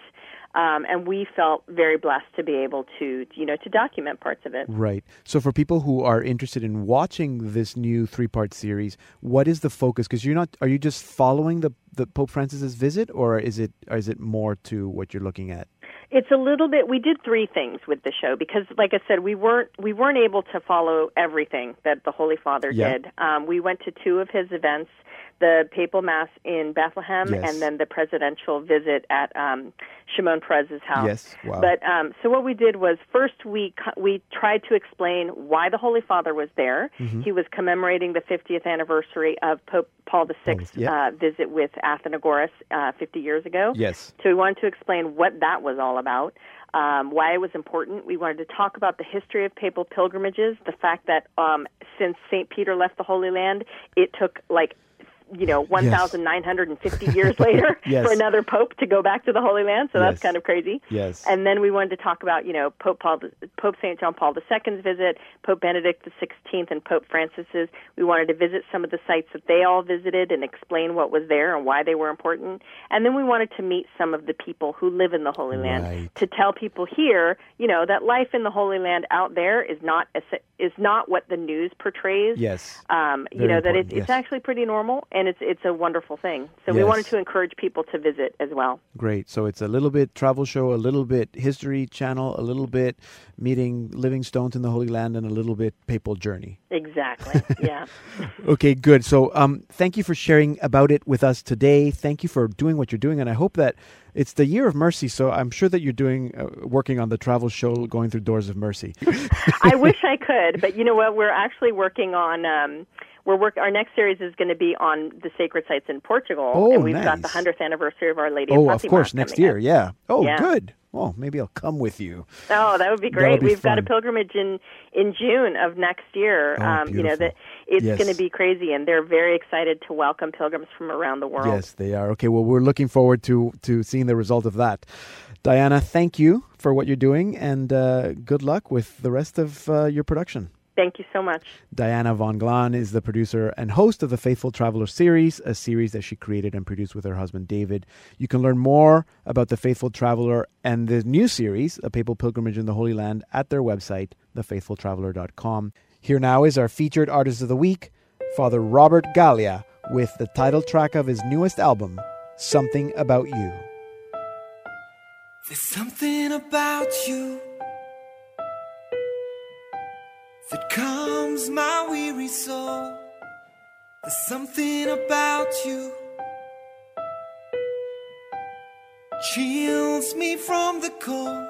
um, and we felt very blessed to be able to, you know, to document parts of it. Right. So for people who are interested in watching this new three-part series, what is the focus? Because you're not. Are you just following the the Pope Francis's visit, or is it or is it more to what you're looking at? It's a little bit. We did three things with the show because, like I said, we weren't we weren't able to follow everything that the Holy Father Yeah. did. Um, we went to two of his events. The papal mass in Bethlehem, Yes. and then the presidential visit at um, Shimon Peres's house. Yes. Wow. But um, so what we did was first we we tried to explain why the Holy Father was there. Mm-hmm. He was commemorating the 50th anniversary of Pope Paul VI yeah. uh, visit with Athenagoras uh, 50 years ago. yes. So we wanted to explain what that was all about, um, why it was important. We wanted to talk about the history of papal pilgrimages, the fact that um, since St. Peter left the Holy Land, it took like you know 1950 *laughs* years later Yes. for another pope to go back to the holy land so that's Yes. kind of crazy Yes. and then we wanted to talk about you know pope paul pope st john paul ii's visit pope benedict xvi and pope francis's we wanted to visit some of the sites that they all visited and explain what was there and why they were important and then we wanted to meet some of the people who live in the holy land Right. to tell people here you know that life in the holy land out there is not is not what the news portrays Yes. um, you know that important, it's, it's yes. actually pretty normal and it's it's a wonderful thing. So we wanted to encourage people to visit as well. Great. So it's a little bit travel show, a little bit history channel, a little bit meeting living stones in the Holy Land, and a little bit papal journey. Exactly. *laughs* yeah. Okay, good. So um, thank you for sharing about it with us today. Thank you for doing what you're doing, and I hope that it's the year of mercy. So I'm sure that you're doing uh, working on the travel show, going through doors of mercy. I *laughs* wish I could, but you know what? We're actually working on. Um, we're work. Our next series is going to be on the sacred sites in Portugal, Oh, and we've got the hundredth anniversary of Our Lady of oh, of of course, next year. up. Yeah. Oh, Yeah. good. Well, maybe I'll come with you. Oh, that would be great. be We've got a pilgrimage in in June of next year. Oh, um, you know that it's Yes. going to be crazy, and they're very excited to welcome pilgrims from around the world. Yes, they are. Okay, well, we're looking forward to to seeing the result of that. Diana, thank you for what you're doing, and uh, good luck with the rest of uh, your production. Thank you so much. Diana Von Glahn is the producer and host of the Faithful Traveler series, a series that she created and produced with her husband David. You can learn more about the Faithful Traveler and the new series, A Papal Pilgrimage in the Holy Land, at their website, thefaithfultraveler.com. Here now is our featured artist of the week, Father Robert Galea, with the title track of his newest album, Something About You. There's something about you that calms my weary soul. There's something about you chills me from the cold.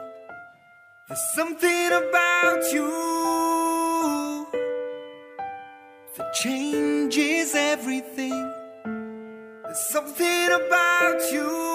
There's something about you that changes everything. There's something about you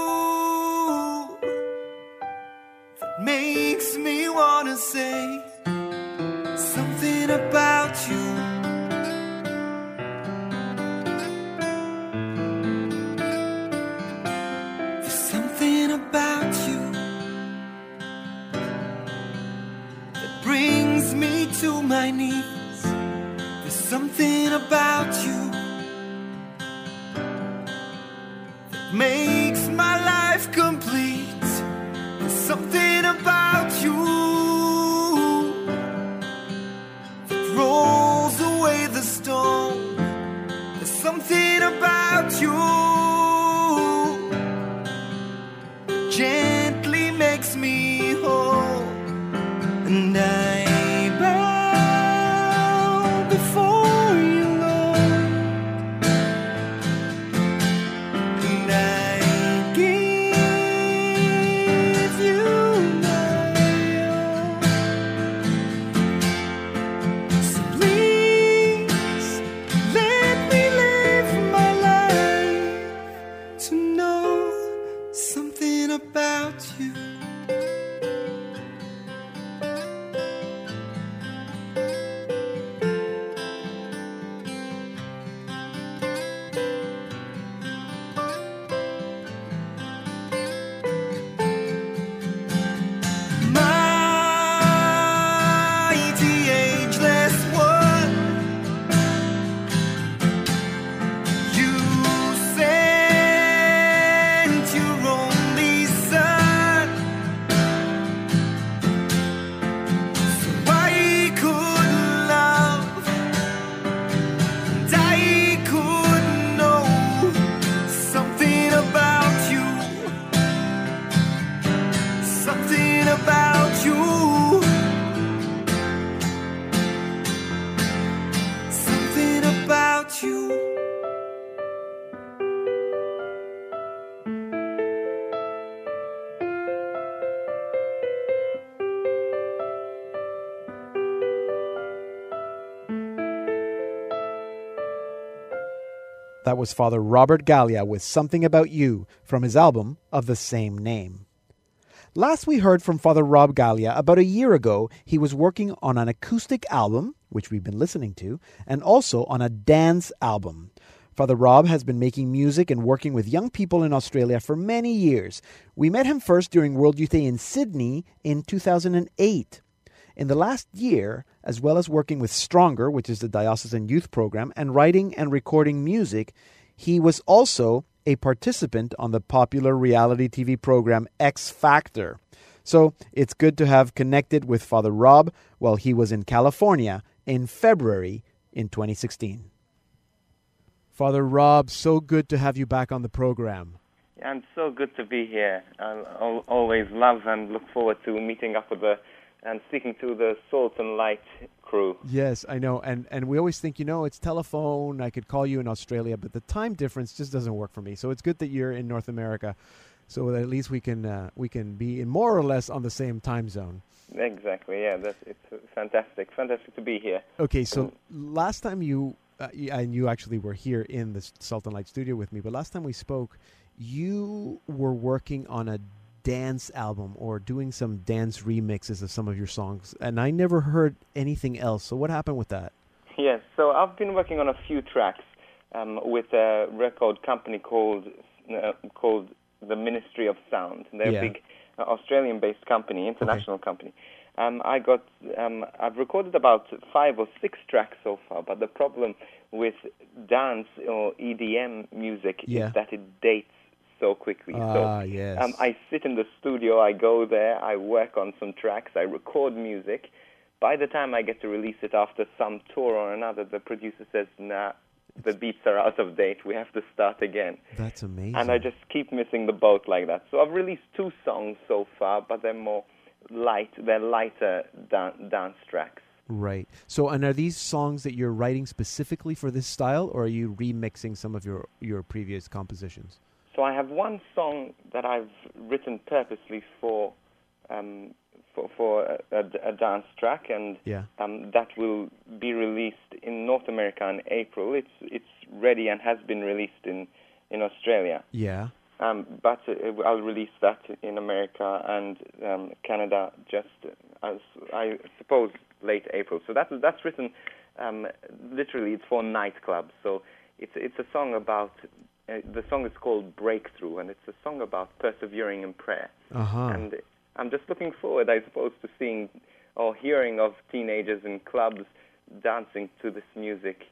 That was Father Robert Galea with Something About You from his album of the same name. Last we heard from Father Rob Galea about a year ago, he was working on an acoustic album, which we've been listening to, and also on a dance album. Father Rob has been making music and working with young people in Australia for many years. We met him first during World Youth Day in Sydney in 2008. In the last year, as well as working with Stronger, which is the diocesan youth program, and writing and recording music, he was also a participant on the popular reality TV program X Factor. So it's good to have connected with Father Rob while he was in California in February in 2016. Father Rob, so good to have you back on the program. And so good to be here. I al- always love and look forward to meeting up with the and speaking to the Salt and Light crew. Yes, I know. And and we always think, you know, it's telephone, I could call you in Australia, but the time difference just doesn't work for me. So it's good that you're in North America so that at least we can uh, we can be in more or less on the same time zone. Exactly. Yeah, that's it's fantastic. Fantastic to be here. Okay, so last time you uh, and you actually were here in the Salt and Light studio with me, but last time we spoke, you were working on a dance album or doing some dance remixes of some of your songs, and I never heard anything else. So what happened with that? Yes. So I've been working on a few tracks um, with a record company called uh, called the Ministry of Sound. They're Yeah. a big uh, Australian-based company, international company. Um, I got um, I've recorded about five or six tracks so far, but the problem with dance or EDM music Yeah. is that it dates so quickly. Ah, so yes. um, I sit in the studio, I go there, I work on some tracks, I record music. By the time I get to release it after some tour or another, the producer says, "Nah, the beats are out of date. We have to start again." That's amazing. And I just keep missing the boat like that. So I've released two songs so far, but they're more light. They're lighter dan- dance tracks. Right. So, and are these songs that you're writing specifically for this style, or are you remixing some of your your previous compositions? So I have one song that I've written purposely for um, for, for a, a, a dance track, and Yeah. um, that will be released in North America in April. It's it's ready and has been released in in Australia. Yeah. Um, but uh, I'll release that in America and um, Canada just as I suppose late April. So that's that's written um, literally. It's for nightclubs. So it's it's a song about. Uh, the song is called Breakthrough, and it's a song about persevering in prayer. Uh huh. And I'm just looking forward, I suppose, to seeing or hearing of teenagers in clubs dancing to this music.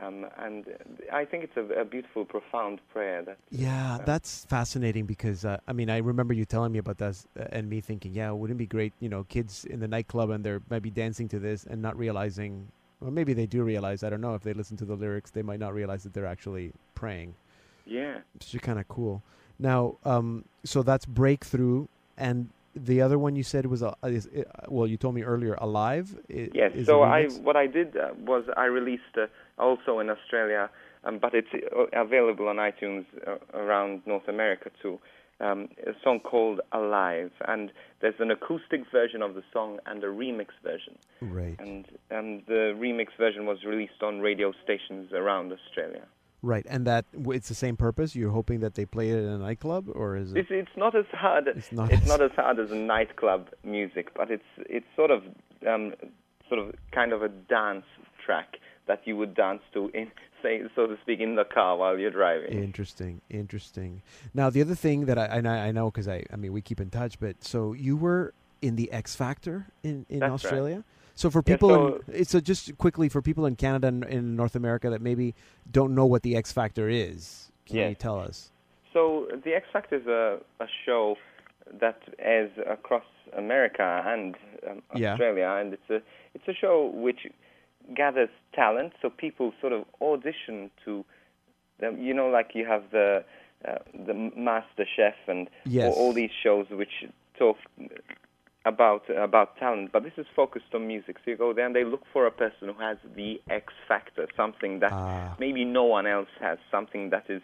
Um, and I think it's a, a, beautiful, profound prayer. That, yeah, uh, that's fascinating because uh, I mean I remember you telling me about that uh, and me thinking, yeah, wouldn't it be great, you know, kids in the nightclub and they're maybe dancing to this and not realizing, or maybe they do realize. I don't know if they listen to the lyrics, they might not realize that they're actually praying. Yeah, it's just kind of cool. Now, um, so that's breakthrough, and the other one you said was uh, is, uh, well, you told me earlier, alive. yes. so I what I did uh, was I released uh, also in Australia, um, but it's uh, available on iTunes uh, around North America too. Um, a song called Alive, and there's an acoustic version of the song and a remix version. Right. And and the remix version was released on radio stations around Australia. Right, and that it's the same purpose. You're hoping that they play it in a nightclub, or is it? It's, it's not as hard. It's not. It's as not as hard as a nightclub music, but it's it's sort of um, sort of kind of a dance track that you would dance to in say so to speak in the car while you're driving. Interesting, interesting. Now the other thing that I I, I know because I I mean we keep in touch, but so you were in the X Factor in in That's Australia. Right. So for people, yeah, so, in, so just quickly for people in Canada and in North America that maybe don't know what the X Factor is, can yes. you tell us? So the X Factor is a, a show that airs across America and um, Australia, yeah. and it's a it's a show which gathers talent. So people sort of audition to, them. you know, like you have the uh, the Master Chef and yes. all, all these shows which talk about about talent, but this is focused on music. So you go there and they look for a person who has the X factor, something that ah. maybe no one else has, something that is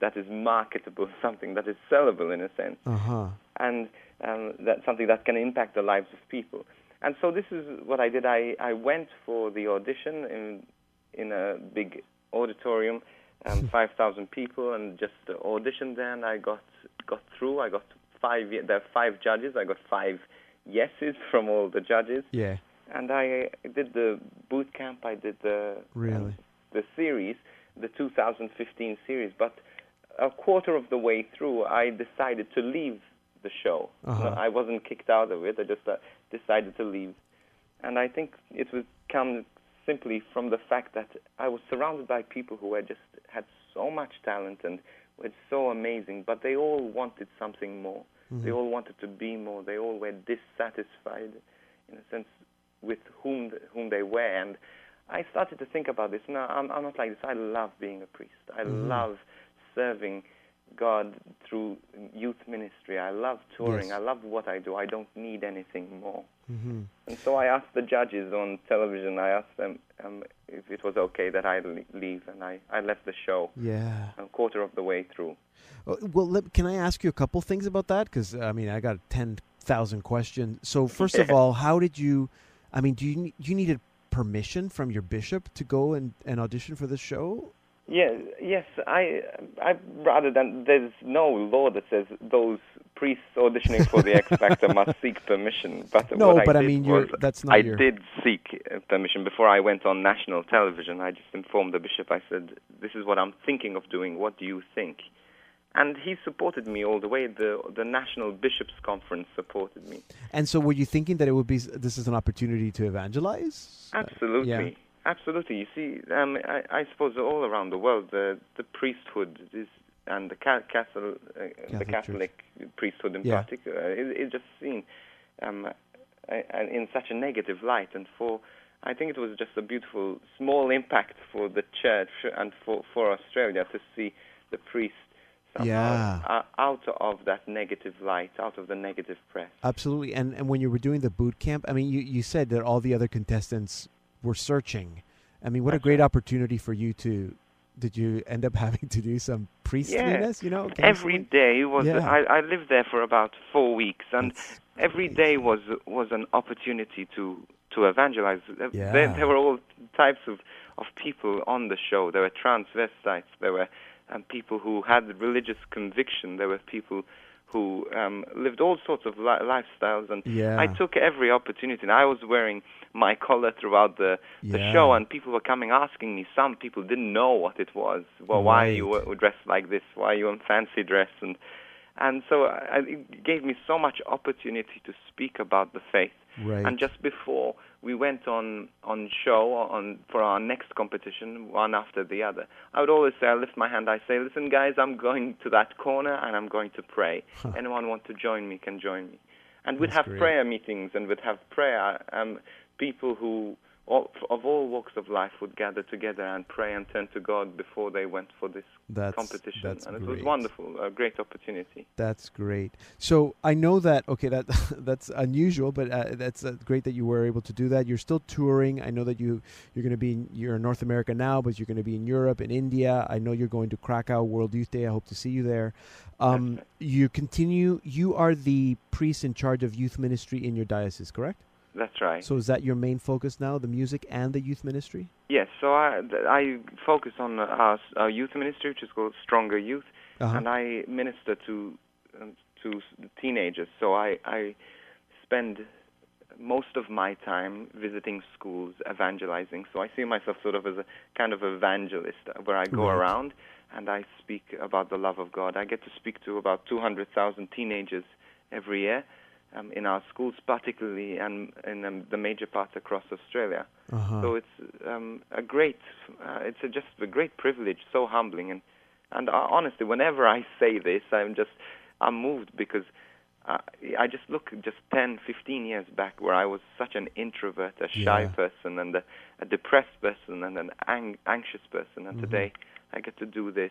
that is marketable, *laughs* something that is sellable in a sense, uh-huh. and um, that something that can impact the lives of people. And so this is what I did. I, I went for the audition in in a big auditorium, um, *laughs* five thousand people, and just auditioned there. And I got got through. I got five. There are five judges. I got five yeses from all the judges. Yeah. And I did the boot camp. I did the really um, the series, the 2015 series. But a quarter of the way through, I decided to leave the show. Uh-huh. I wasn't kicked out of it. I just uh, decided to leave. And I think it was come simply from the fact that I was surrounded by people who had just had so much talent and were so amazing, but they all wanted something more. Mm-hmm. They all wanted to be more. They all were dissatisfied, in a sense, with whom whom they were. And I started to think about this. No, I'm, I'm not like this. I love being a priest. I mm-hmm. love serving God through youth ministry. I love touring. Yes. I love what I do. I don't need anything more. Mm-hmm. And so I asked the judges on television. I asked them um, if it was okay that I leave, and I, I left the show. Yeah, a quarter of the way through. Uh, well, let, can I ask you a couple things about that? Because I mean, I got ten thousand questions. So first of *laughs* all, how did you? I mean, do you you needed permission from your bishop to go and, and audition for the show? Yeah, yes, I, I rather than there's no law that says those priests auditioning for the X Factor must *laughs* seek permission. But no, but I, I mean, that's not. I your... did seek uh, permission before I went on national television. I just informed the bishop. I said, "This is what I'm thinking of doing. What do you think?" And he supported me all the way. The the National Bishops Conference supported me. And so, were you thinking that it would be this is an opportunity to evangelize? Absolutely. Uh, yeah. Absolutely. You see, um, I, I, suppose all around the world, the, the priesthood is, and the, ca- castle, uh, Catholic the Catholic Church. priesthood in yeah. particular is, is just seen um, in such a negative light. And for, I think it was just a beautiful small impact for the church and for, for Australia to see the priest yeah. out of that negative light, out of the negative press. Absolutely. And and when you were doing the boot camp, I mean, you, you said that all the other contestants were searching. I mean, what That's a great right. opportunity for you to. Did you end up *laughs* having to do some priestliness? Yeah. You know, every day was. Yeah. I, I lived there for about four weeks, and That's every day was was an opportunity to to evangelize. Yeah. There, there were all types of of people on the show. There were transvestites. There were um, people who had religious conviction. There were people who um, lived all sorts of li- lifestyles, and Yeah. I took every opportunity. And I was wearing my collar throughout the, the Yeah. show, and people were coming asking me. Some people didn't know what it was. Well, why are you Right. w- dressed like this? Why are you in fancy dress? And and so I, it gave me so much opportunity to speak about the faith. Right. And just before we went on on show on for our next competition, one after the other, I would always say, I lift my hand, I say, listen, guys, I'm going to that corner and I'm going to pray. *laughs* Anyone want to join me can join me. And we'd have great. prayer meetings and we'd have prayer. Um, people who all, of all walks of life would gather together and pray and turn to God before they went for this That's- competition. that's and it was wonderful, a great opportunity. That's great. So I know that okay, that *laughs* that's unusual, but uh, that's uh, great that you were able to do that. You're still touring. I know that you you're going to be in, you're in North America now, but you're going to be in Europe and India. I know you're going to Krakow World Youth Day. I hope to see you there. Um, you continue. You are the priest in charge of youth ministry in your diocese, correct? That's right. So is that your main focus now, the music and the youth ministry? Yes, so I, I focus on uh, our, our youth ministry, which is called Stronger Youth, Uh-huh. and I minister to um, to teenagers. So I, I spend most of my time visiting schools, evangelizing. So I see myself sort of as a kind of evangelist, uh, where I go Right. around and I speak about the love of God. I get to speak to about 200,000 teenagers every year um, in our schools, particularly and in um, the major parts across Australia. Uh-huh. So it's um, a great, uh, it's a, just a great privilege, so humbling, and and uh, honestly, whenever I say this, I'm just I'm moved because uh, I just look just 10, 15 years back where I was such an introvert, a shy Yeah. person, and a, a depressed person, and an ang- anxious person, and Mhm. today I get to do this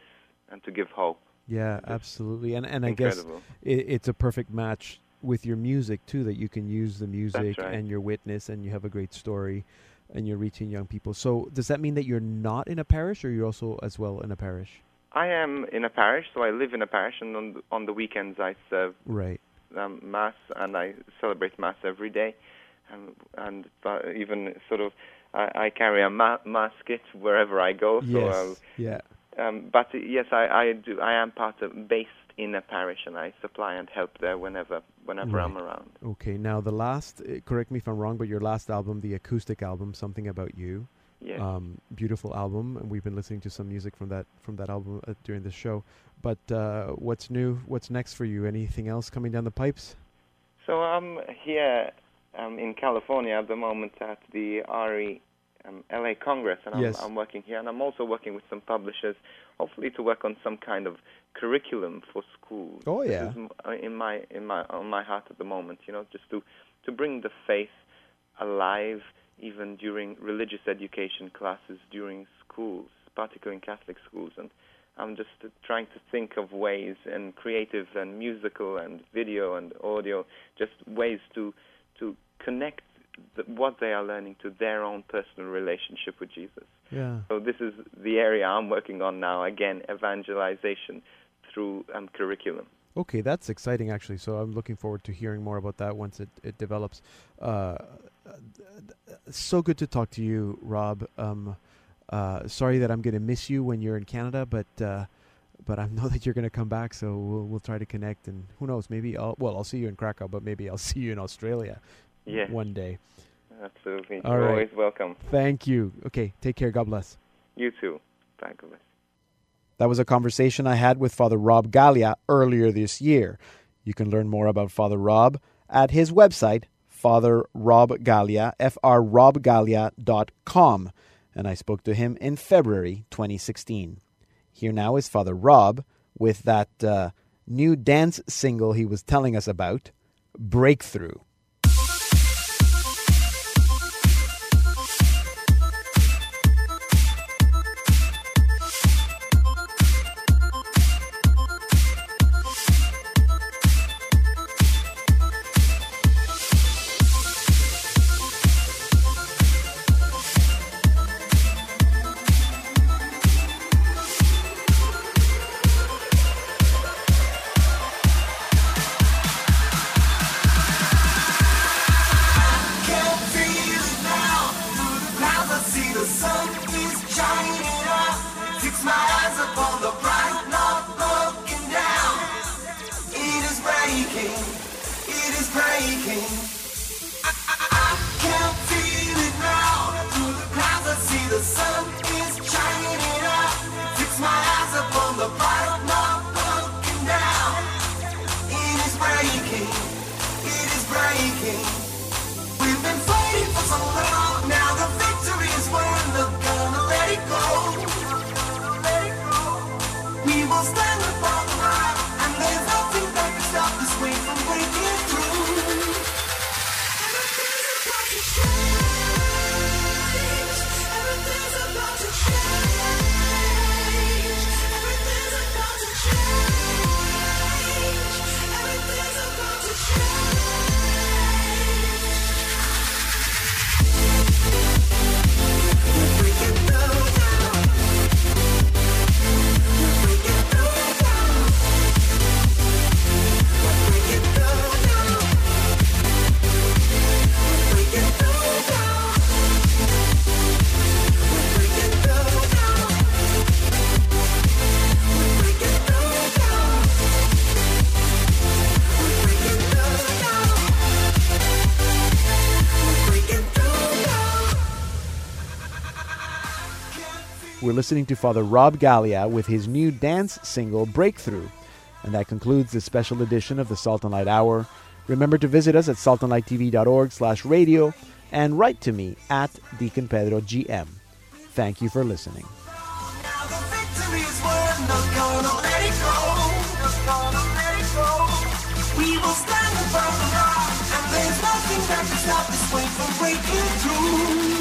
and to give hope. yeah, absolutely. And and I guess it, it's a perfect match with your music too that you can use the music right. and your witness and you have a great story and you're reaching young people. So does that mean that you're not in a parish or you're also as well in a parish? I am in a parish, so I live in a parish, and on the, on the weekends I serve right. um, mass and I celebrate mass every day, and and uh, even sort of I, I carry a ma- mass kit wherever I go. So, yes. Yeah. uh, um, but uh, yes, I, I do. I am part of based in a parish, and I supply and help there whenever whenever I'm around. okay now the last uh, correct me if i'm wrong but your last album the acoustic album something about you Yes. um, beautiful album and we've been listening to some music from that from that album uh, during the show but uh, what's new what's next for you anything else coming down the pipes So I'm here um, in California at the moment at the RE um, LA Congress, and I'm, Yes. I'm working here, and I'm also working with some publishers, hopefully to work on some kind of curriculum for schools. Oh, This yeah. is uh, in my in my on my heart at the moment, you know, just to to bring the faith alive, even during religious education classes during schools, particularly in Catholic schools, and. I'm just trying to think of ways and creative and musical and video and audio, just ways to to connect what they are learning to their own personal relationship with Jesus. yeah So this is the area I'm working on now. Again, evangelization through um, curriculum. Okay, that's exciting actually. So I'm looking forward to hearing more about that once it, it develops. Uh, so good to talk to you, Rob. Um, uh, sorry that I'm going to miss you when you're in Canada, but uh, but I *laughs* know that you're going to come back, so we'll we'll try to connect. And who knows? Maybe I'll well I'll see you in Krakow, but maybe I'll *laughs* see you in Australia Yes, one day. absolutely. All You're right. always welcome. Thank you. Okay, take care. God bless. You too. Thank you. That was a conversation I had with Father Rob Galea earlier this year. You can learn more about Father Rob at his website, Father Rob Galea, frrobgalea.com. And I spoke to him in February 2016. Here now is Father Rob with that uh, new dance single he was telling us about, Breakthrough. Listening to Father Rob Galea with his new dance single, Breakthrough. And that concludes this special edition of the Salt and Light Hour. Remember to visit us at saltandlighttv.org slash radio and write to me at Deacon Pedro GM. Thank you for listening. Stop this way from breaking through.